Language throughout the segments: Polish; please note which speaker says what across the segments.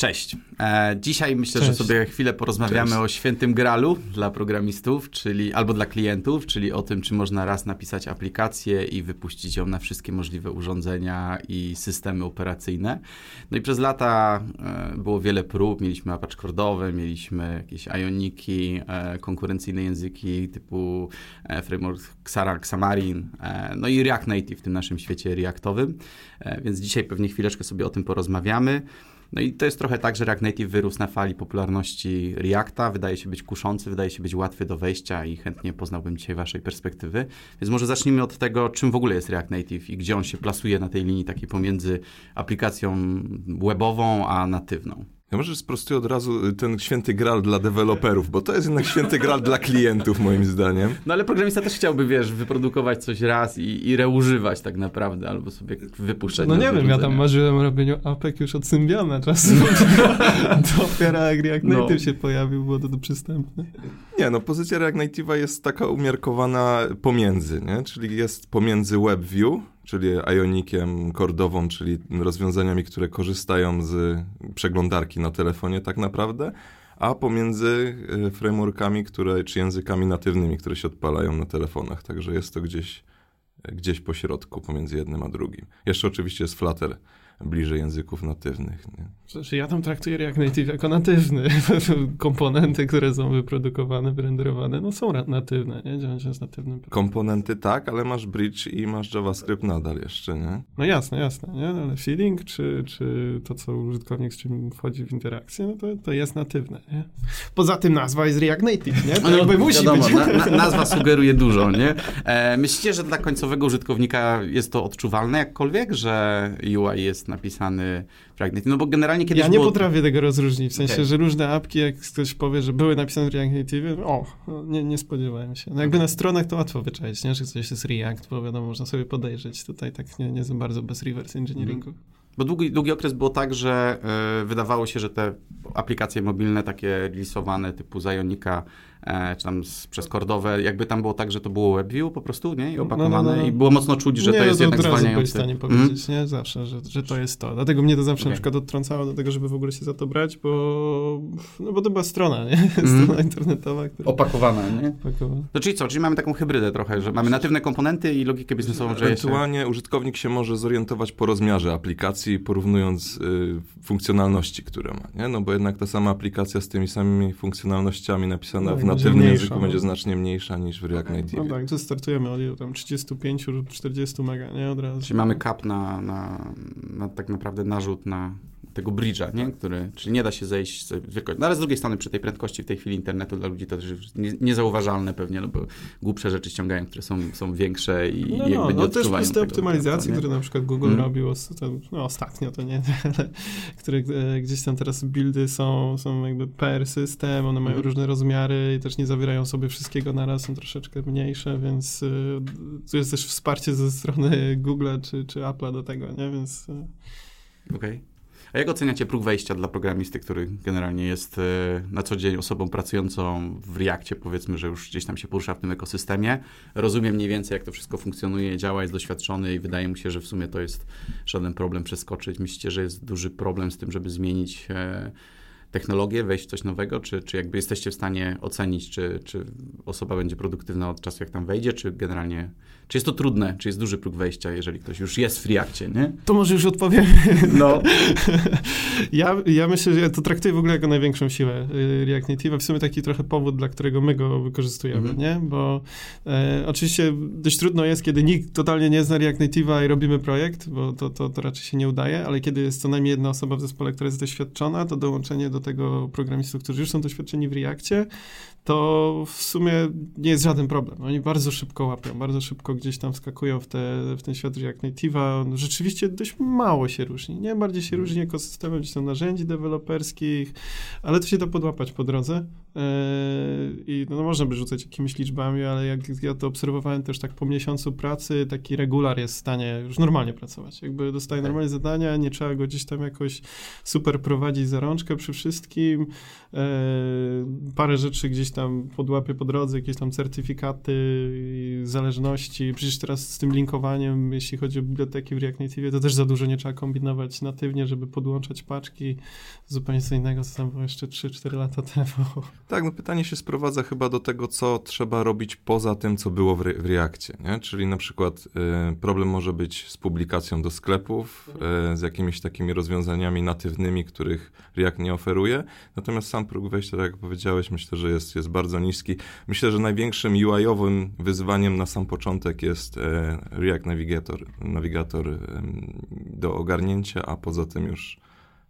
Speaker 1: Cześć. E, dzisiaj myślę, Cześć. że sobie chwilę porozmawiamy Cześć. o świętym gralu dla programistów, czyli albo dla klientów, czyli o tym, czy można raz napisać aplikację i wypuścić ją na wszystkie możliwe urządzenia i systemy operacyjne. No i przez lata e, było wiele prób. Mieliśmy Apache Cordowe, mieliśmy jakieś Ioniki, e, konkurencyjne języki typu framework Xara, Xamarin, no i React Native w tym naszym świecie reactowym. E, więc dzisiaj pewnie chwileczkę sobie o tym porozmawiamy. No i to jest trochę tak, że React Native wyrósł na fali popularności Reacta, wydaje się być kuszący, wydaje się być łatwy do wejścia i chętnie poznałbym dzisiaj waszej perspektywy. Więc może zacznijmy od tego, czym w ogóle jest React Native i gdzie on się plasuje na tej linii takiej pomiędzy aplikacją webową a natywną.
Speaker 2: Ja może sprostuję od razu y, ten święty gral dla deweloperów, bo to jest jednak święty gral dla klientów, moim zdaniem.
Speaker 1: No ale programista też chciałby, wiesz, wyprodukować coś raz i, i reużywać tak naprawdę, albo sobie wypuszczać.
Speaker 3: No nie wiem, ja tam marzyłem o robieniu apek już od Symbiana czasem. Dopiero jak React no. Native no. się pojawił, było to, to przystępne.
Speaker 2: Nie, no pozycja React Native'a jest taka umiarkowana pomiędzy, nie? Czyli jest pomiędzy WebView, czyli Ionikiem, Kordową, czyli rozwiązaniami, które korzystają z przeglądarki na telefonie tak naprawdę, a pomiędzy y, frameworkami, które, czy językami natywnymi, które się odpalają na telefonach. Także jest to gdzieś, gdzieś po środku pomiędzy jednym a drugim. Jeszcze oczywiście jest Flutter, bliżej języków natywnych. Nie?
Speaker 3: Znaczy, ja tam traktuję React Native jako natywny. Komponenty, które są wyprodukowane, wyrenderowane, no są natywne, nie? Działają się z natywnym.
Speaker 2: Komponenty tak, ale masz bridge i masz JavaScript nadal jeszcze, nie?
Speaker 3: No jasne, jasne, nie? No, ale feeling, czy, czy to, co użytkownik z czym wchodzi w interakcję, no to, to jest natywne, nie? Poza tym nazwa jest React Native, nie? To no, jakby musi wiadomo, być.
Speaker 1: Na, na, nazwa sugeruje dużo, nie? E, myślicie, że dla końcowego użytkownika jest to odczuwalne jakkolwiek, że UI jest napisany React Native? No bo generalnie kiedyś
Speaker 3: Ja nie
Speaker 1: było...
Speaker 3: potrafię tego rozróżnić, w sensie, okay. że różne apki, jak ktoś powie, że były napisane w React Native, o, nie, nie spodziewałem się. No jakby okay. na stronach to łatwo wyczaić, nie? że coś jest React, bo wiadomo, można sobie podejrzeć. Tutaj tak nie, nie za bardzo bez reverse engineeringu. Mm.
Speaker 1: Bo długi, długi okres było tak, że y, wydawało się, że te aplikacje mobilne takie releasowane typu Zionika e, czy tam z, przez kordowe, jakby tam było tak, że to było WebView po prostu, nie? I opakowane no, no, no. i było mocno czuć, że
Speaker 3: nie,
Speaker 1: to jest
Speaker 3: no
Speaker 1: jednak zwalniające.
Speaker 3: Nie, w stanie powiedzieć, mm? nie? Zawsze, że, że to jest to. Dlatego mnie to zawsze okay. na przykład odtrącało do tego, żeby w ogóle się za to brać, bo no bo to była strona, nie? Mm. Strona internetowa. Która...
Speaker 1: Opakowana, nie? Opakowana. No czyli co? Czyli mamy taką hybrydę trochę, że mamy natywne komponenty i logikę biznesową, że
Speaker 2: Ewentualnie się... użytkownik się może zorientować po rozmiarze aplikacji, porównując y, funkcjonalności, które ma, nie? No bo jednak ta sama aplikacja z tymi samymi funkcjonalnościami napisana no, w natywnym języku będzie znacznie mniejsza niż w React Native.
Speaker 3: No tak, to startujemy od tam 35 lub 40 mega, nie? Od razu.
Speaker 1: Czyli mamy cap na, na, na tak naprawdę narzut na tego bridge'a, nie? Który, czyli nie da się zejść z wielkości. No ale z drugiej strony przy tej prędkości w tej chwili internetu dla ludzi to też nie, niezauważalne pewnie, no bo głupsze rzeczy ściągają, które są, są większe i, no, i jakby no, nie no też
Speaker 3: przez te optymalizacje, które na przykład Google mm. robił no, ostatnio, to nie, ale które e, gdzieś tam teraz buildy są, są jakby per system, one mają mm. różne rozmiary i też nie zawierają sobie wszystkiego naraz, są troszeczkę mniejsze, więc y, tu jest też wsparcie ze strony Google czy, czy Apple'a do tego, nie? Więc... Y,
Speaker 1: Okej. Okay. A jak oceniacie próg wejścia dla programisty, który generalnie jest e, na co dzień osobą pracującą w Reakcie, powiedzmy, że już gdzieś tam się porusza w tym ekosystemie, rozumie mniej więcej, jak to wszystko funkcjonuje, działa, jest doświadczony i wydaje mu się, że w sumie to jest żaden problem przeskoczyć. Myślicie, że jest duży problem z tym, żeby zmienić e, technologię, wejść w coś nowego, czy, czy jakby jesteście w stanie ocenić, czy, czy osoba będzie produktywna od czasu, jak tam wejdzie, czy generalnie, czy jest to trudne, czy jest duży próg wejścia, jeżeli ktoś już jest w Reakcie, nie?
Speaker 3: To może już odpowiem. No. ja, ja myślę, że ja to traktuję w ogóle jako największą siłę y, React Native, w sumie taki trochę powód, dla którego my go wykorzystujemy, mhm. nie? Bo e, oczywiście dość trudno jest, kiedy nikt totalnie nie zna React Native'a i robimy projekt, bo to, to, to raczej się nie udaje, ale kiedy jest co najmniej jedna osoba w zespole, która jest doświadczona, to dołączenie do do tego programistów, którzy już są doświadczeni w Reakcie, to w sumie nie jest żaden problem. Oni bardzo szybko łapią, bardzo szybko gdzieś tam wskakują w, te, w ten świat React Native'a. Rzeczywiście dość mało się różni, nie? Bardziej się różni ekosystemem gdzieś tam narzędzi deweloperskich, ale to się da podłapać po drodze. Yy, I no, można by rzucać jakimiś liczbami, ale jak ja to obserwowałem też tak po miesiącu pracy, taki regular jest w stanie już normalnie pracować. Jakby dostaje tak. normalnie zadania, nie trzeba go gdzieś tam jakoś super prowadzić za rączkę przy wszystkim wszystkim, e, parę rzeczy gdzieś tam podłapię po drodze, jakieś tam certyfikaty, zależności. Przecież teraz z tym linkowaniem, jeśli chodzi o biblioteki w React Native, to też za dużo nie trzeba kombinować natywnie, żeby podłączać paczki. Zupełnie co innego, co tam było jeszcze 3-4 lata temu.
Speaker 2: Tak, no pytanie się sprowadza chyba do tego, co trzeba robić poza tym, co było w, re w Reakcie, nie? Czyli na przykład y, problem może być z publikacją do sklepów, y, z jakimiś takimi rozwiązaniami natywnymi, których React nie oferuje. Natomiast sam próg wejścia, tak jak powiedziałeś, myślę, że jest, jest bardzo niski. Myślę, że największym UI-owym wyzwaniem na sam początek jest y, React Navigator, nawigator do ogarnięcia, a poza tym już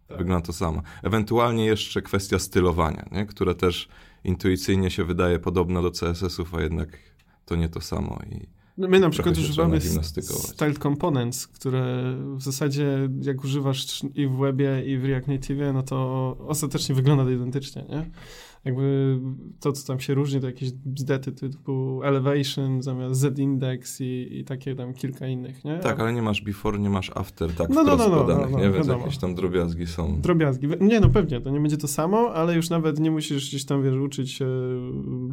Speaker 2: tak. wygląda to samo. Ewentualnie jeszcze kwestia stylowania, nie? które też intuicyjnie się wydaje podobna do CSS-ów, a jednak to nie to samo. I
Speaker 3: no my na przykład używamy style components, które w zasadzie jak używasz i w webie, i w React Native, no to ostatecznie wygląda identycznie, nie? Jakby to, co tam się różni, to jakieś bzdety typu elevation zamiast z-index i, i takie tam kilka innych, nie?
Speaker 2: Tak, ale nie masz before, nie masz after, tak no, no, no, no, podanych, no, nie? Więc jakieś tam drobiazgi są.
Speaker 3: Drobiazgi. Nie, no pewnie, to nie będzie to samo, ale już nawet nie musisz gdzieś tam, wiesz, uczyć się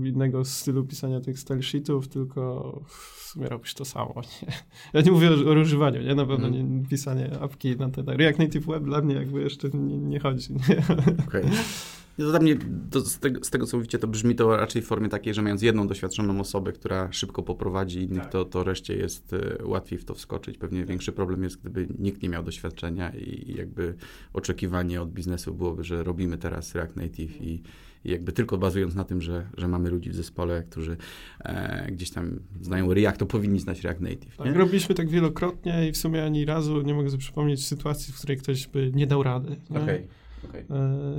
Speaker 3: innego stylu pisania tych style sheetów, tylko w sumie robisz to samo, nie? Ja nie mówię o, o używaniu, nie? Na pewno mm. nie pisanie apki na ten React Native Web dla mnie jakby jeszcze nie, nie chodzi, nie?
Speaker 1: Okej. Okay. Dla mnie to, z, tego, z, tego, co mówicie, to brzmi to raczej w formie takiej, że mając jedną doświadczoną osobę, która szybko poprowadzi innych, tak. to, to reszcie jest y, łatwiej w to wskoczyć. Pewnie tak. większy problem jest, gdyby nikt nie miał doświadczenia i, i jakby oczekiwanie od biznesu byłoby, że robimy teraz React Native i, i jakby tylko bazując na tym, że, że mamy ludzi w zespole, którzy e, gdzieś tam znają React, to powinni znać React Native.
Speaker 3: Tak, robiliśmy tak wielokrotnie i w sumie ani razu nie mogę sobie przypomnieć sytuacji, w której ktoś by nie dał rady. Okej. Okay. Okay.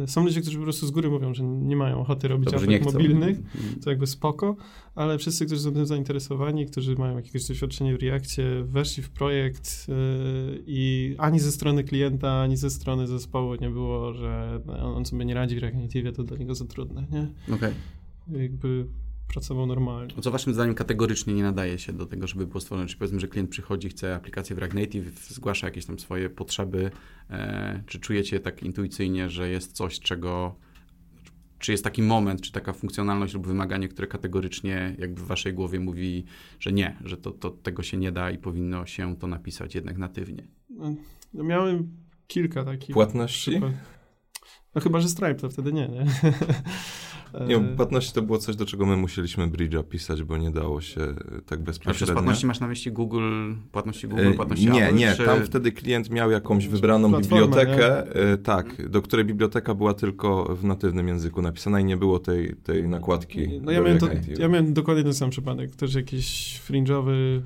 Speaker 3: E, są ludzie, którzy po prostu z góry mówią, że nie mają ochoty robić apek mobilnych, mhm. to jakby spoko, ale wszyscy, którzy są tym zainteresowani, którzy mają jakieś doświadczenie w Reakcie, weszli w projekt yy, i ani ze strony klienta, ani ze strony zespołu nie było, że on sobie nie radzi w React Native, to dla niego za trudne, nie?
Speaker 1: Okej.
Speaker 3: Okay. Jakby pracował normalnie.
Speaker 1: Co waszym zdaniem kategorycznie nie nadaje się do tego, żeby było stworzone? Czy powiedzmy, że klient przychodzi, chce aplikację w React Native, zgłasza jakieś tam swoje potrzeby, e, czy czujecie tak intuicyjnie, że jest coś, czego czy jest taki moment, czy taka funkcjonalność lub wymaganie, które kategorycznie jakby w waszej głowie mówi, że nie, że to, to tego się nie da i powinno się to napisać jednak natywnie?
Speaker 3: No, miałem kilka takich.
Speaker 2: Płatności?
Speaker 3: No chyba, że Stripe to wtedy nie, nie?
Speaker 2: Nie, e, płatności to było coś, do czego my musieliśmy Bridge'a pisać, bo nie dało się tak bezpośrednio. A przez
Speaker 1: płatności masz na myśli Google, płatności Google, e, płatności
Speaker 2: Nie,
Speaker 1: Apple,
Speaker 2: nie, czy... tam wtedy klient miał jakąś wybraną bibliotekę, nie? E, tak, do której biblioteka była tylko w natywnym języku napisana i nie było tej, tej nakładki.
Speaker 3: No ja miałem, to, ja miałem dokładnie ten sam przypadek, też jakiś fringe'owy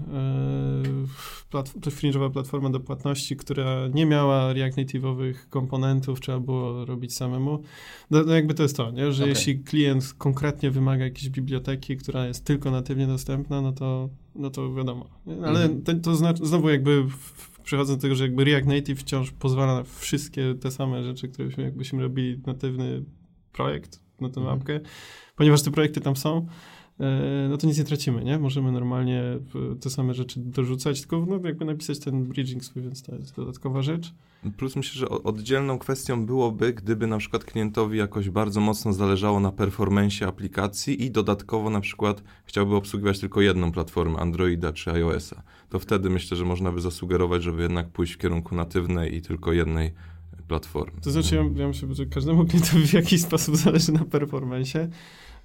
Speaker 3: to fringe'owa platforma do płatności, która nie miała React Native'owych komponentów, trzeba było robić samemu. No, no jakby to jest to, nie? że okay. jeśli klient konkretnie wymaga jakiejś biblioteki, która jest tylko natywnie dostępna, no to, no to wiadomo. Ale mm -hmm. to, to znaczy, znowu jakby przechodząc do tego, że jakby React Native wciąż pozwala na wszystkie te same rzeczy, które byśmy, jakbyśmy robili natywny projekt na tę mm -hmm. apkę, ponieważ te projekty tam są, no to nic nie tracimy, nie? Możemy normalnie te same rzeczy dorzucać, tylko no, jakby napisać ten bridging swój, więc to jest dodatkowa rzecz.
Speaker 2: Plus myślę, że oddzielną kwestią byłoby, gdyby na przykład klientowi jakoś bardzo mocno zależało na performensie aplikacji i dodatkowo na przykład chciałby obsługiwać tylko jedną platformę, Androida czy iOS-a. To wtedy myślę, że można by zasugerować, żeby jednak pójść w kierunku natywnej i tylko jednej platformy.
Speaker 3: To znaczy, ja, ja myślę, że każdemu klientowi w jakiś sposób zależy na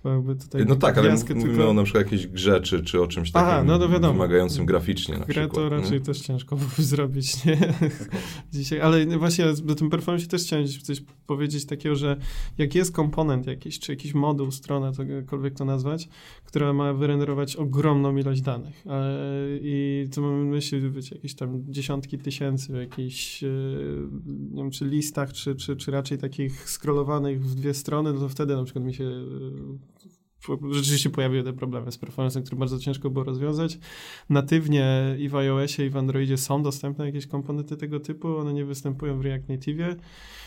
Speaker 3: performensie
Speaker 2: no tak, ale mówimy tylko... o na przykład jakiejś grze, czy, czy o czymś takim Aha, no to wiadomo. wymagającym graficznie na
Speaker 3: Grę
Speaker 2: przykład.
Speaker 3: to raczej nie? też ciężko zrobić, nie? Dzisiaj, ale właśnie do tym performance też chciałem coś powiedzieć takiego, że jak jest komponent jakiś, czy jakiś moduł, strona, cokolwiek to nazwać, która ma wyrenderować ogromną ilość danych e, i co mamy myśli, wiecie, jakieś tam dziesiątki tysięcy w jakichś, e, nie wiem, czy listach, czy, czy, czy raczej takich scrollowanych w dwie strony, no to wtedy na przykład mi się rzeczywiście pojawiły te problemy z performance, które bardzo ciężko było rozwiązać. Natywnie i w iOSie i w Androidzie są dostępne jakieś komponenty tego typu, one nie występują w React Native,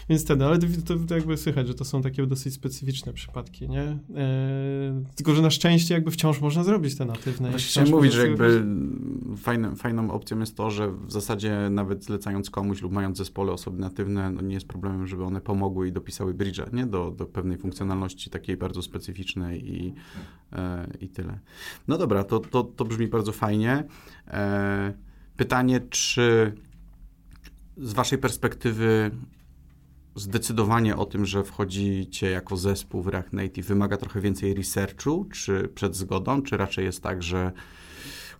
Speaker 3: więc wtedy, ale to, to, jakby słychać, że to są takie dosyć specyficzne przypadki, nie? E, tylko, że na szczęście jakby wciąż można zrobić te natywne.
Speaker 1: Chciałem mówić, że jakby fajne, fajną opcją jest to, że w zasadzie nawet zlecając komuś lub mając zespole osoby natywne, no nie jest problemem, żeby one pomogły i dopisały bridge'a, nie? Do, do pewnej funkcjonalności takiej bardzo specyficznej i, e, i tyle. No dobra, to, to, to brzmi bardzo fajnie. E, pytanie, czy z waszej perspektywy zdecydowanie o tym, że wchodzicie jako zespół w React Native wymaga trochę więcej researchu, czy przed zgodą, czy raczej jest tak, że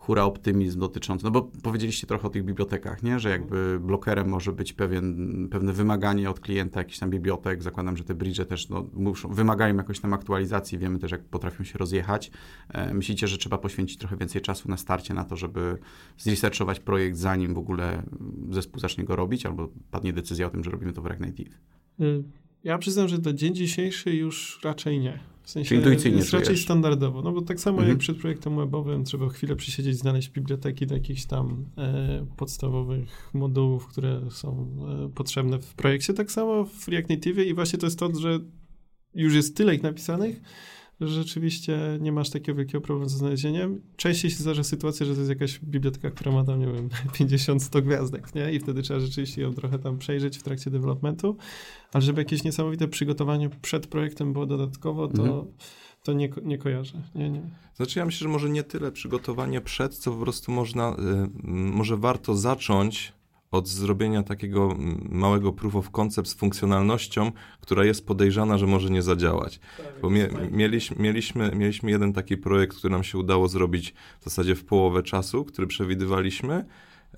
Speaker 1: hura optymizm dotyczący, no bo powiedzieliście trochę o tych bibliotekach, nie? że jakby blokerem może być pewien, pewne wymaganie od klienta jakichś tam bibliotek, zakładam, że te bridge też no, muszą, wymagają jakoś tam aktualizacji, wiemy też jak potrafią się rozjechać. E, myślicie, że trzeba poświęcić trochę więcej czasu na starcie na to, żeby zresearchować projekt zanim w ogóle zespół zacznie go robić, albo padnie decyzja o tym, że robimy to w React Native?
Speaker 3: Y, ja przyznam, że na dzień dzisiejszy już raczej nie.
Speaker 1: W sensie intuicyjnie jest
Speaker 3: raczej standardowo, no bo tak samo mhm. jak przed projektem webowym trzeba chwilę przysiedzieć, znaleźć biblioteki do jakichś tam e, podstawowych modułów, które są e, potrzebne w projekcie, tak samo w React Native i właśnie to jest to, że już jest tyle ich napisanych, rzeczywiście nie masz takiego wielkiego problemu ze znalezieniem. Częściej się zdarza sytuacja, że to jest jakaś biblioteka, która ma tam, nie wiem, 50-100 gwiazdek, nie? I wtedy trzeba rzeczywiście ją trochę tam przejrzeć w trakcie developmentu, ale żeby jakieś niesamowite przygotowanie przed projektem było dodatkowo, to, mhm. to nie, nie kojarzę. Nie, nie.
Speaker 2: Znaczy ja myślę, że może nie tyle przygotowanie przed, co po prostu można, y, może warto zacząć od zrobienia takiego małego proof of concept z funkcjonalnością, która jest podejrzana, że może nie zadziałać. Bo mie, mieliśmy, mieliśmy, mieliśmy jeden taki projekt, który nam się udało zrobić w zasadzie w połowę czasu, który przewidywaliśmy.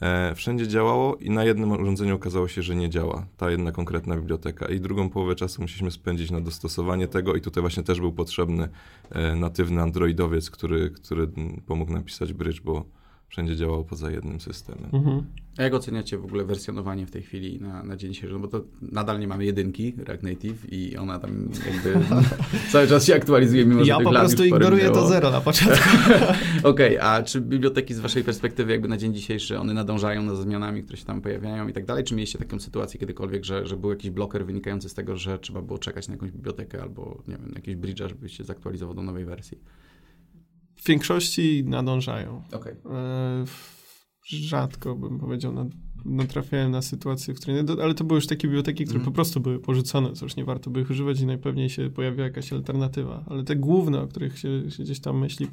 Speaker 2: E, wszędzie działało i na jednym urządzeniu okazało się, że nie działa ta jedna konkretna biblioteka. I drugą połowę czasu musieliśmy spędzić na dostosowanie tego i tutaj właśnie też był potrzebny e, natywny androidowiec, który, który pomógł napisać bridge, bo wszędzie działało poza jednym systemem. Mhm.
Speaker 1: A jak oceniacie w ogóle wersjonowanie w tej chwili na, na dzień dzisiejszy? No bo to nadal nie mamy jedynki React Native i ona tam jakby cały czas się aktualizuje, mimo
Speaker 3: ja
Speaker 1: że
Speaker 3: Ja po prostu ignoruję to zero na początku.
Speaker 1: Okej, okay, a czy biblioteki z waszej perspektywy jakby na dzień dzisiejszy, one nadążają za zmianami, które się tam pojawiają i tak dalej? Czy mieliście taką sytuację kiedykolwiek, że, że był jakiś bloker wynikający z tego, że trzeba było czekać na jakąś bibliotekę albo, nie wiem, jakieś bridge'a, żeby się zaktualizował do nowej wersji?
Speaker 3: W większości nadążają.
Speaker 1: Okay.
Speaker 3: E, rzadko bym powiedział, natrafiałem na sytuację, w której, ale to były już takie biblioteki, które mm. po prostu były porzucone, co już nie warto by ich używać i najpewniej się pojawiła jakaś alternatywa. Ale te główne, o których się, się gdzieś tam myśli,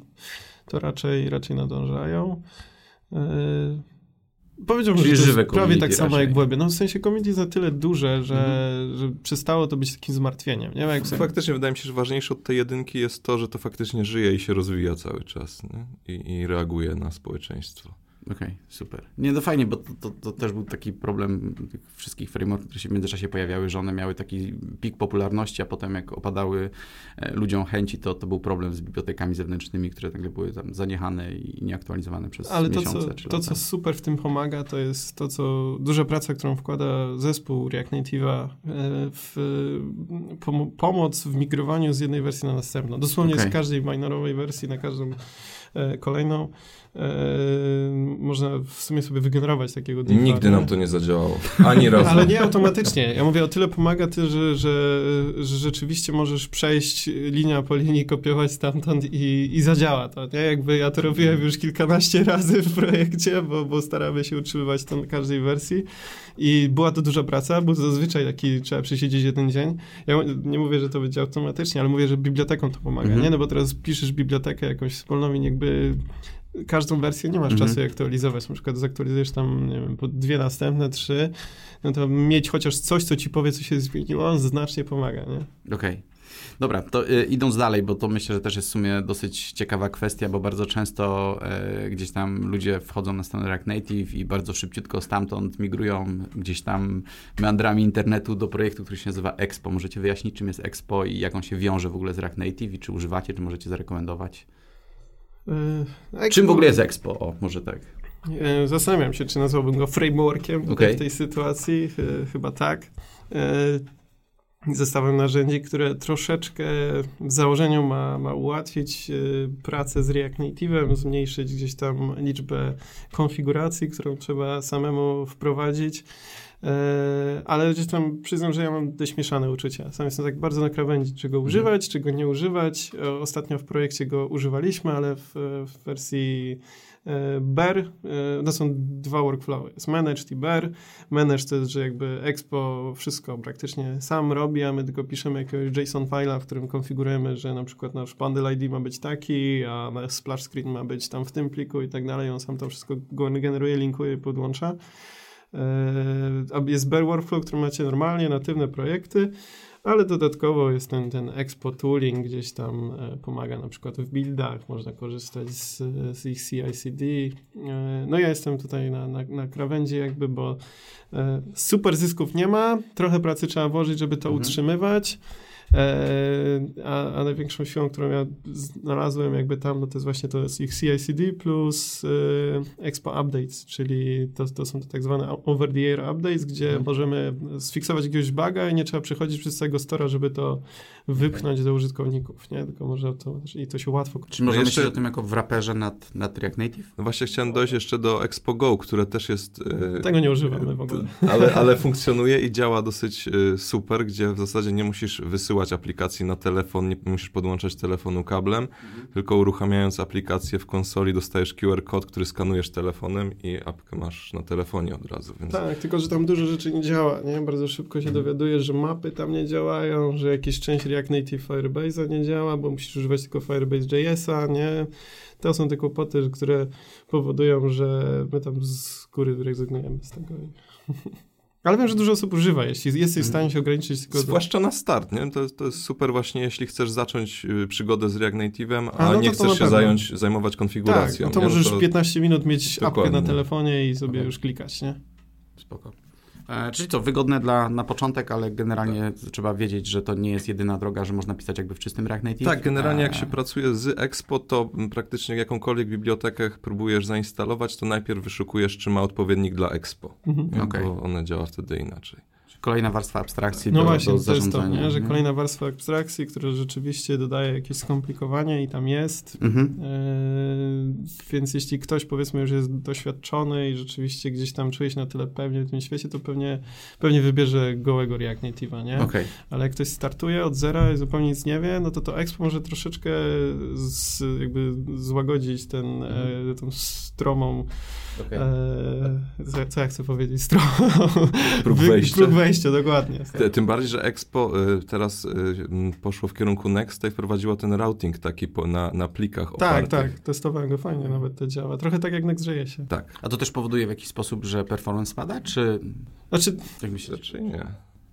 Speaker 3: to raczej, raczej nadążają. E, Powiedziałbym, Czyli że to jest prawie tak samo jak w webie. No w sensie community jest na tyle duże, że, mhm. że przestało to być takim zmartwieniem. Nie? Jak
Speaker 2: sobie... Faktycznie wydaje mi się, że ważniejsze od tej jedynki jest to, że to faktycznie żyje i się rozwija cały czas I, i reaguje na społeczeństwo.
Speaker 1: Okej, okay, super. Nie, no fajnie, bo to, to, to, też był taki problem tych wszystkich frameworków, które się w międzyczasie pojawiały, że one miały taki pik popularności, a potem jak opadały e, ludziom chęci, to, to był problem z bibliotekami zewnętrznymi, które nagle były tam zaniechane i nieaktualizowane przez
Speaker 3: Ale
Speaker 1: miesiące.
Speaker 3: Ale to, co, to, co super w tym pomaga, to jest to, co duża praca, którą wkłada zespół React Native'a e, w pom pomoc w migrowaniu z jednej wersji na następną. Dosłownie okay. z każdej minorowej wersji na każdą e, kolejną można w sumie sobie wygenerować takiego
Speaker 2: diffa. Nigdy nam to nie zadziałało. Ani razu.
Speaker 3: Ale nie automatycznie. Ja mówię, o tyle pomaga ty, że, że, że rzeczywiście możesz przejść linia po linii, kopiować stamtąd i, i zadziała to. Nie? Jakby ja to robiłem już kilkanaście razy w projekcie, bo, bo staramy się utrzymywać to na każdej wersji i była to duża praca, bo zazwyczaj taki trzeba przesiedzieć jeden dzień. Ja nie mówię, że to będzie automatycznie, ale mówię, że biblioteką to pomaga, mhm. nie? No bo teraz piszesz bibliotekę jakąś wspólną i jakby każdą wersję nie masz mhm. czasu aktualizować. Na przykład zaktualizujesz tam, nie wiem, po dwie następne, trzy, no to mieć chociaż coś, co ci powie, co się zmieniło, on znacznie pomaga, nie?
Speaker 1: Okej. Okay. Dobra, to y, idąc dalej, bo to myślę, że też jest w sumie dosyć ciekawa kwestia, bo bardzo często y, gdzieś tam ludzie wchodzą na stronę React Native i bardzo szybciutko stamtąd migrują gdzieś tam meandrami internetu do projektu, który się nazywa Expo. Możecie wyjaśnić, czym jest Expo i jak on się wiąże w ogóle z React Native i czy używacie, czy możecie zarekomendować? Expo... Czym w ogóle jest Expo? O, może tak.
Speaker 3: E, zastanawiam się, czy nazwałbym go frameworkiem okay. w tej sytuacji. E, chyba tak. Zestawem narzędzi, które troszeczkę w założeniu ma, ma ułatwić pracę z React Native'em, zmniejszyć gdzieś tam liczbę konfiguracji, którą trzeba samemu wprowadzić. E, ale gdzieś tam przyznam, że ja mam dość mieszane uczucia. Sam jestem tak bardzo na krawędzi, czego mhm. używać, czego nie używać. E, ostatnio w projekcie go używaliśmy, ale w, w wersji e, BER, to są dwa workflowy. Jest managed i BER. Managed to jest, że jakby Expo wszystko praktycznie sam robi, a my tylko piszemy jakiegoś JSON file'a, w którym konfigurujemy, że na przykład nasz bundle ID ma być taki, a nasz splash screen ma być tam w tym pliku i tak dalej. On sam to wszystko generuje, linkuje i podłącza. E, jest Bear Workflow, który macie normalnie, natywne projekty, ale dodatkowo jest ten, ten Expo Tooling, gdzieś tam e, pomaga na przykład w buildach, można korzystać z, z ich CI/CD. E, no ja jestem tutaj na, na, na krawędzi jakby, bo super zysków nie ma, trochę pracy trzeba włożyć, żeby to mhm. utrzymywać. E, a, a, największą siłą, którą ja znalazłem jakby tam, no to jest właśnie to jest ich CI/CD plus e, Expo Updates, czyli to, to są to tak zwane over-the-air updates, gdzie hmm. możemy sfiksować jakiegoś buga i nie trzeba przechodzić przez całego stora, żeby to wypchnąć do użytkowników, nie? Tylko może to, i to się łatwo...
Speaker 1: Czy można jeszcze... myśleć o tym jako w raperze nad, nad React Native?
Speaker 2: No właśnie chciałem dojść jeszcze do Expo Go, które też jest...
Speaker 3: E, Tego nie używamy w ogóle.
Speaker 2: Ale, ale funkcjonuje i działa dosyć super, gdzie w zasadzie nie musisz wysyłać wysyłać aplikacji na telefon, nie musisz podłączać telefonu kablem, mhm. tylko uruchamiając aplikację w konsoli dostajesz QR kod, który skanujesz telefonem i apkę masz na telefonie od razu. Więc...
Speaker 3: Tak, tylko że tam dużo rzeczy nie działa, nie? Bardzo szybko się mhm. dowiadujesz, że mapy tam nie działają, że jakieś część React Native Firebase'a nie działa, bo musisz używać tylko Firebase JS-a, nie? To są te kłopoty, które powodują, że my tam z góry rezygnujemy z tego. Ale wiem, że dużo osób używa, jeśli jesteś w stanie się ograniczyć tylko
Speaker 2: Zwłaszcza do... na start, nie? To, to jest super właśnie, jeśli chcesz zacząć y, przygodę z React Native'em, a, a no nie chcesz się zająć, zajmować konfiguracją.
Speaker 3: Tak, no to nie? możesz no to... 15 minut mieć Dokładnie. apkę na telefonie i sobie okay. już klikać, nie?
Speaker 1: Spoko. E, czyli co, wygodne dla, na początek, ale generalnie tak. trzeba wiedzieć, że to nie jest jedyna droga, że można pisać jakby w czystym React Native.
Speaker 2: Tak, generalnie jak e, się pracuje z Expo, to praktycznie jakąkolwiek bibliotekę próbujesz zainstalować, to najpierw wyszukujesz, czy ma odpowiednik dla Expo, mhm. okay. bo one działa wtedy inaczej
Speaker 1: kolejna warstwa abstrakcji
Speaker 3: no
Speaker 1: do,
Speaker 3: właśnie,
Speaker 1: do
Speaker 3: to jest to, nie? że kolejna warstwa abstrakcji, która rzeczywiście dodaje jakieś skomplikowanie i tam jest. Mhm. E, więc jeśli ktoś powiedzmy już jest doświadczony i rzeczywiście gdzieś tam czuje się na tyle pewnie w tym świecie, to pewnie, pewnie wybierze gołego React Native'a, nie?
Speaker 1: Okay.
Speaker 3: Ale jak ktoś startuje od zera i zupełnie nic nie wie, no to to Expo może troszeczkę z, jakby złagodzić ten, mhm. e, tą stromą Okay. E, co ja chcę powiedzieć? Stro...
Speaker 2: Próg wejścia.
Speaker 3: Próg wejścia, dokładnie.
Speaker 2: Tym bardziej, że Expo y, teraz y, poszło w kierunku Next i wprowadziło ten routing taki po, na, na plikach
Speaker 3: Tak, tak, testowałem go, fajnie nawet to działa. Trochę tak jak Next.jsie się.
Speaker 2: Tak.
Speaker 1: A to też powoduje w jakiś sposób, że performance spada, czy...
Speaker 3: Znaczy...
Speaker 2: Jak myślisz? Czy nie?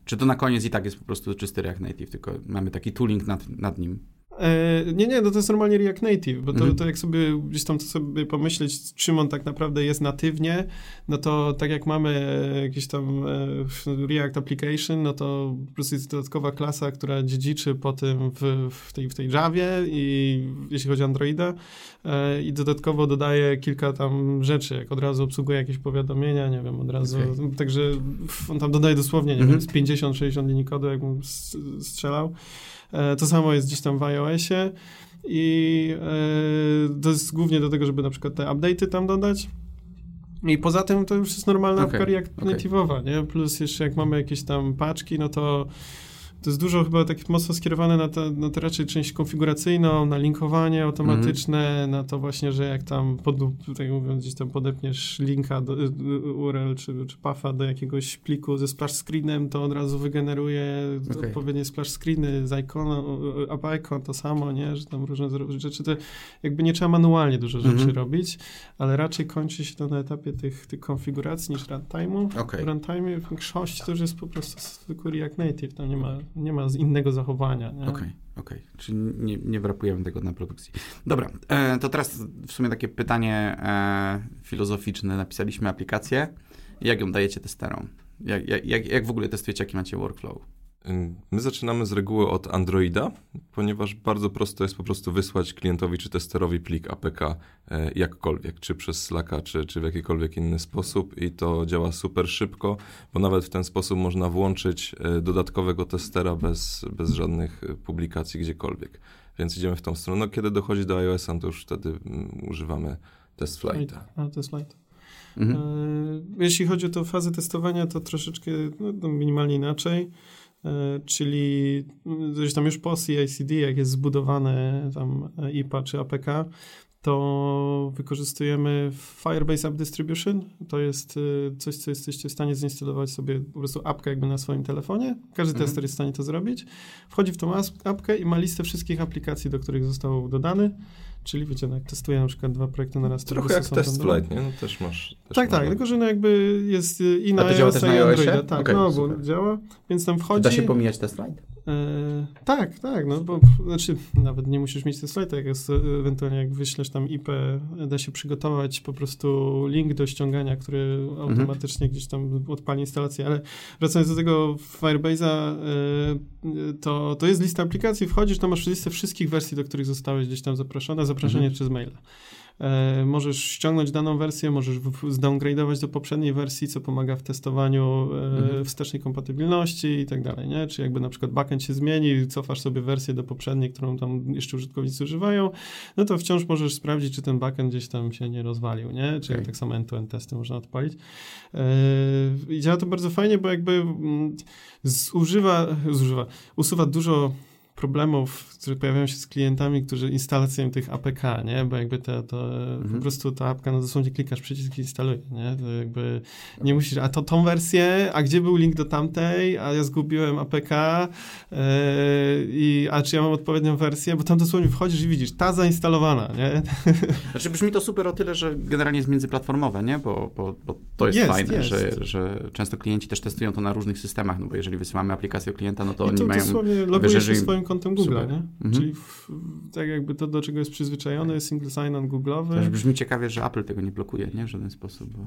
Speaker 1: Czy to na koniec i tak jest po prostu czysty React Native, tylko mamy taki tooling nad, nad nim?
Speaker 3: E, nie, nie, no to jest normalnie React Native, bo to, mhm. to jak sobie gdzieś tam sobie pomyśleć, czym on tak naprawdę jest natywnie, no to tak jak mamy jakiś tam e, React Application, no to po prostu jest dodatkowa klasa, która dziedziczy po tym w, w, tej, w tej Javie i jeśli chodzi o Androida e, i dodatkowo dodaje kilka tam rzeczy, jak od razu obsługuje jakieś powiadomienia, nie wiem, od razu, okay. także on tam dodaje dosłownie, nie mhm. wiem, z 50-60 linii kodu, jakbym strzelał. E, to samo jest gdzieś tam w iOSie i e, to jest głównie do tego, żeby na przykład te update'y tam dodać. I poza tym to już jest normalna okay, okay. native'owa, nie? Plus jeszcze jak mamy jakieś tam paczki, no to to jest dużo chyba tak mocno skierowane na, to, na raczej część konfiguracyjną, na linkowanie automatyczne, mm. na to właśnie, że jak tam, pod, tutaj mówiąc, gdzieś tam podepniesz linka, do, URL czy, czy pafa do jakiegoś pliku ze splash screenem, to od razu wygeneruje okay. odpowiednie splash screeny z iconu, app icon to samo, nie, że tam różne rzeczy, to jakby nie trzeba manualnie dużo rzeczy mm robić, ale raczej kończy się to na etapie tych, tych konfiguracji niż runtime'u. Okay. W runtime w większości to już jest po prostu zwykły React Native, tam nie ma nie ma innego zachowania.
Speaker 1: Okej, okej. Okay, okay. Czyli nie, nie wrapujemy tego na produkcji. Dobra, e, to teraz w sumie takie pytanie e, filozoficzne. Napisaliśmy aplikację. Jak ją dajecie testerom? Jak, jak, jak w ogóle testujecie, jaki macie workflow?
Speaker 2: My zaczynamy z reguły od Androida, ponieważ bardzo prosto jest po prostu wysłać klientowi czy testerowi plik APK e, jakkolwiek, czy przez Slacka, czy, czy w jakikolwiek inny sposób i to działa super szybko, bo nawet w ten sposób można włączyć e, dodatkowego testera bez, bez żadnych publikacji gdziekolwiek. Więc idziemy w tą stronę. No, kiedy dochodzi do iOS-a, to już wtedy mm, używamy TestFlighta.
Speaker 3: A, TestFlight. Mhm. E, jeśli chodzi o tę fazę testowania, to troszeczkę no, minimalnie inaczej. E, czyli tam już po CICD, jak jest zbudowane tam IPA czy APK, to wykorzystujemy Firebase App Distribution. To jest e, coś, co jesteście w stanie zainstalować sobie po prostu apkę jakby na swoim telefonie. Każdy mhm. tester jest w stanie to zrobić. Wchodzi w tą apkę i ma listę wszystkich aplikacji, do których został dodany. Czyli wiecie, no jak testuję na przykład dwa projekty na raz.
Speaker 2: Trochę jak test flight, nie? No też masz... Też
Speaker 3: tak, tak, tylko że no jakby jest i na iOS, i Androida. Tak, okay, no, bo działa, więc tam wchodzi...
Speaker 1: Da się pomijać test flight?
Speaker 3: E, tak, tak, no bo znaczy nawet nie musisz mieć slajda, jak jest ewentualnie jak wyślesz tam IP, da się przygotować po prostu link do ściągania, który mhm. automatycznie gdzieś tam odpali instalację, ale wracając do tego Firebase'a, e, to, to jest lista aplikacji, wchodzisz, tam masz listę wszystkich wersji, do których zostałeś gdzieś tam zaproszone, zaproszenie mhm. przez maila. E, możesz ściągnąć daną wersję, możesz zdowngrade'ować do poprzedniej wersji, co pomaga w testowaniu e, mhm. wstecznej kompatybilności i tak dalej, nie? Czy jakby na przykład backend się zmieni, cofasz sobie wersję do poprzedniej, którą tam jeszcze użytkownicy używają, no to wciąż możesz sprawdzić, czy ten backend gdzieś tam się nie rozwalił, nie? Czy okay. tak samo end-to-end testy można odpalić. E, I działa to bardzo fajnie, bo jakby mm, zużywa, zużywa, usuwa dużo problemów, które pojawiają się z klientami, którzy instalacją tych APK, nie? Bo jakby to, to mhm. po prostu ta apka, no dosłownie klikasz przycisk i instaluje, nie? To jakby nie musisz, a to tą wersję, a gdzie był link do tamtej, a ja zgubiłem APK yy, i a czy ja mam odpowiednią wersję, bo tam dosłownie wchodzisz i widzisz, ta zainstalowana, nie?
Speaker 1: Znaczy brzmi to super o tyle, że generalnie jest międzyplatformowe, nie? Bo, bo, bo to jest, jest fajne, jest. Że, że często klienci też testują to na różnych systemach, no bo jeżeli wysyłamy aplikację klienta, no to I oni to mają...
Speaker 3: dosłownie logujesz się swoim kontem Google, nie? Mhm. Czyli w, tak jakby to, do czego jest przyzwyczajony, single sign-on Google'owy.
Speaker 1: Też brzmi ciekawie, że Apple tego nie blokuje, nie? W żaden sposób. Bo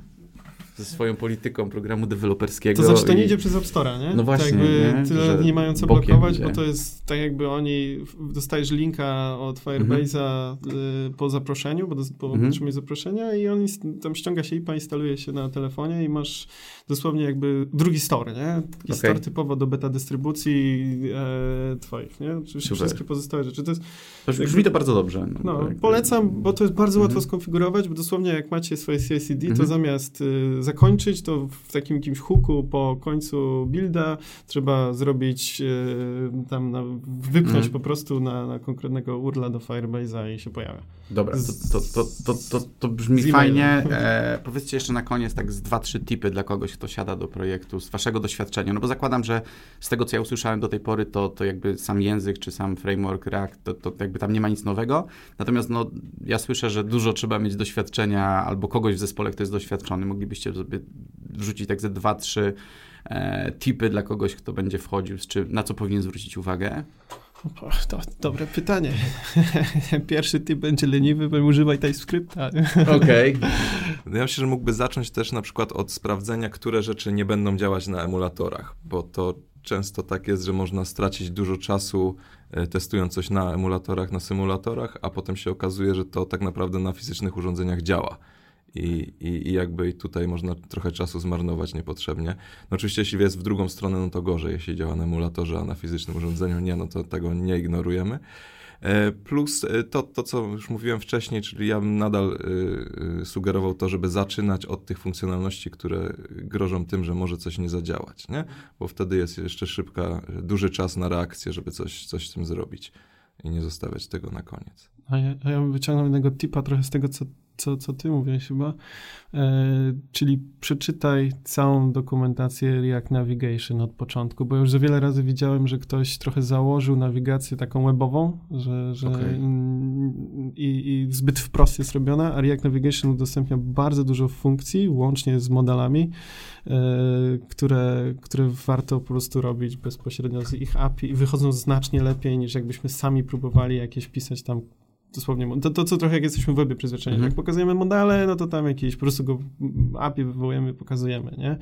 Speaker 1: ze swoją polityką programu deweloperskiego.
Speaker 3: To znaczy, to nie idzie przez App Store'a, nie?
Speaker 1: No właśnie.
Speaker 3: Tak nie? tyle nie mają co blokować, idzie. bo to jest tak jakby oni, dostajesz linka od Firebase'a mhm. po zaproszeniu, bo, do, bo mhm. zaproszenia i on tam ściąga się IPA, instaluje się na telefonie i masz dosłownie jakby drugi store, nie? Taki okay. store typowo do beta dystrybucji e, twoich, nie? Oczywiście Super. wszystkie pozostałe rzeczy. To jest,
Speaker 1: to jakby, brzmi to bardzo dobrze.
Speaker 3: No, no tak, polecam, bo to jest bardzo łatwo skonfigurować, bo dosłownie jak macie swoje CICD, to zamiast y, zakończyć, to w takim jakimś hooku po końcu builda trzeba zrobić e, tam, na, wypchnąć mm. po prostu na, na, konkretnego urla do Firebase'a i się pojawia.
Speaker 1: Dobra, to, to, to, to, to brzmi fajnie. E, powiedzcie jeszcze na koniec tak z dwa, trzy tipy dla kogoś, kto siada do projektu, z waszego doświadczenia, no bo zakładam, że z tego, co ja usłyszałem do tej pory, to, to jakby sam język, czy sam framework React, to, to jakby tam nie ma nic nowego. Natomiast no, ja słyszę, że dużo trzeba mieć doświadczenia albo kogoś w zespole, kto jest doświadczony. Moglibyście sobie wrzucić tak ze dwa, trzy e, tipy dla kogoś, kto będzie wchodził, czy na co powinien zwrócić uwagę?
Speaker 3: To dobre pytanie. Pierwszy typ będzie leniwy, bo używaj TypeScripta.
Speaker 1: Okej. Okay.
Speaker 2: Ja myślę, że mógłby zacząć też na przykład od sprawdzenia, które rzeczy nie będą działać na emulatorach, bo to często tak jest, że można stracić dużo czasu e, testując coś na emulatorach, na symulatorach, a potem się okazuje, że to tak naprawdę na fizycznych urządzeniach działa i, i, i jakby tutaj można trochę czasu zmarnować niepotrzebnie. No oczywiście jeśli jest w drugą stronę, no to gorzej, jeśli działa na emulatorze, a na fizycznym urządzeniu nie, no to tego nie ignorujemy. E, plus e, to, to, co już mówiłem wcześniej, czyli ja bym nadal y, sugerował to, żeby zaczynać od tych funkcjonalności, które grożą tym, że może coś nie zadziałać, nie? Bo wtedy jest jeszcze szybka, duży czas na reakcję, żeby coś, coś z tym zrobić i nie zostawiać tego na koniec.
Speaker 3: A ja, a ja bym wyciągnął jednego tipa trochę z tego, co co, co ty mówiłeś chyba, e, czyli przeczytaj całą dokumentację React Navigation od początku, bo już za wiele razy widziałem, że ktoś trochę założył nawigację taką webową, że, że okay. i, i, zbyt wprost jest robiona, a React Navigation udostępnia bardzo dużo funkcji, łącznie z modelami, e, które, które warto po prostu robić bezpośrednio z ich API i wychodzą znacznie lepiej niż jakbyśmy sami próbowali jakieś pisać tam dosłownie, to, to co trochę jak jesteśmy w webie przyzwyczajeni, mhm. jak pokazujemy modele, no to tam jakieś, po prostu go API wywołujemy, pokazujemy, nie?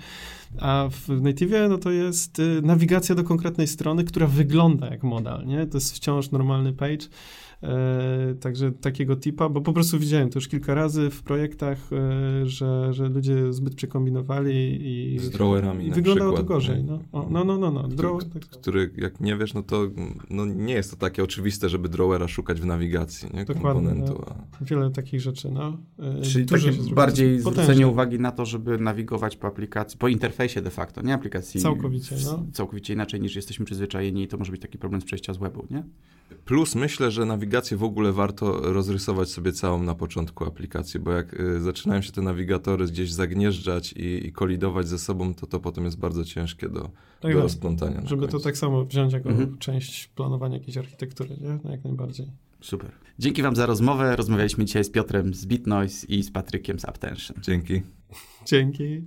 Speaker 3: A w native, no to jest y, nawigacja do konkretnej strony, która wygląda jak model, nie? To jest wciąż normalny page, także takiego tipa, bo po prostu widziałem to już kilka razy w projektach, e, że, że ludzie zbyt przekombinowali i...
Speaker 2: Z drawerami
Speaker 3: Wyglądało to gorzej, no. O, no, no, no, no.
Speaker 2: Draw, który, tak. który, jak nie wiesz, no to no nie jest to takie oczywiste, żeby drawera szukać w nawigacji, nie? Komponentu.
Speaker 3: No. Wiele takich rzeczy, no.
Speaker 1: E, Czyli takie bardziej zwrócenie uwagi na to, żeby nawigować po aplikacji, po interfejsie de facto, nie aplikacji.
Speaker 3: Całkowicie, no.
Speaker 1: Całkowicie inaczej niż jesteśmy przyzwyczajeni i to może być taki problem z przejścia z webu, nie?
Speaker 2: Plus myślę, że nawigację w ogóle warto rozrysować sobie całą na początku aplikacji, bo jak y, zaczynają się te nawigatory gdzieś zagnieżdżać i, i kolidować ze sobą, to to potem jest bardzo ciężkie do, tak do rozplątania.
Speaker 3: Żeby to tak samo wziąć jako mhm. część planowania jakiejś architektury, nie? No jak najbardziej.
Speaker 1: Super. Dzięki Wam za rozmowę. Rozmawialiśmy dzisiaj z Piotrem z BitNoise i z Patrykiem z Aptention.
Speaker 2: Dzięki.
Speaker 3: Dzięki.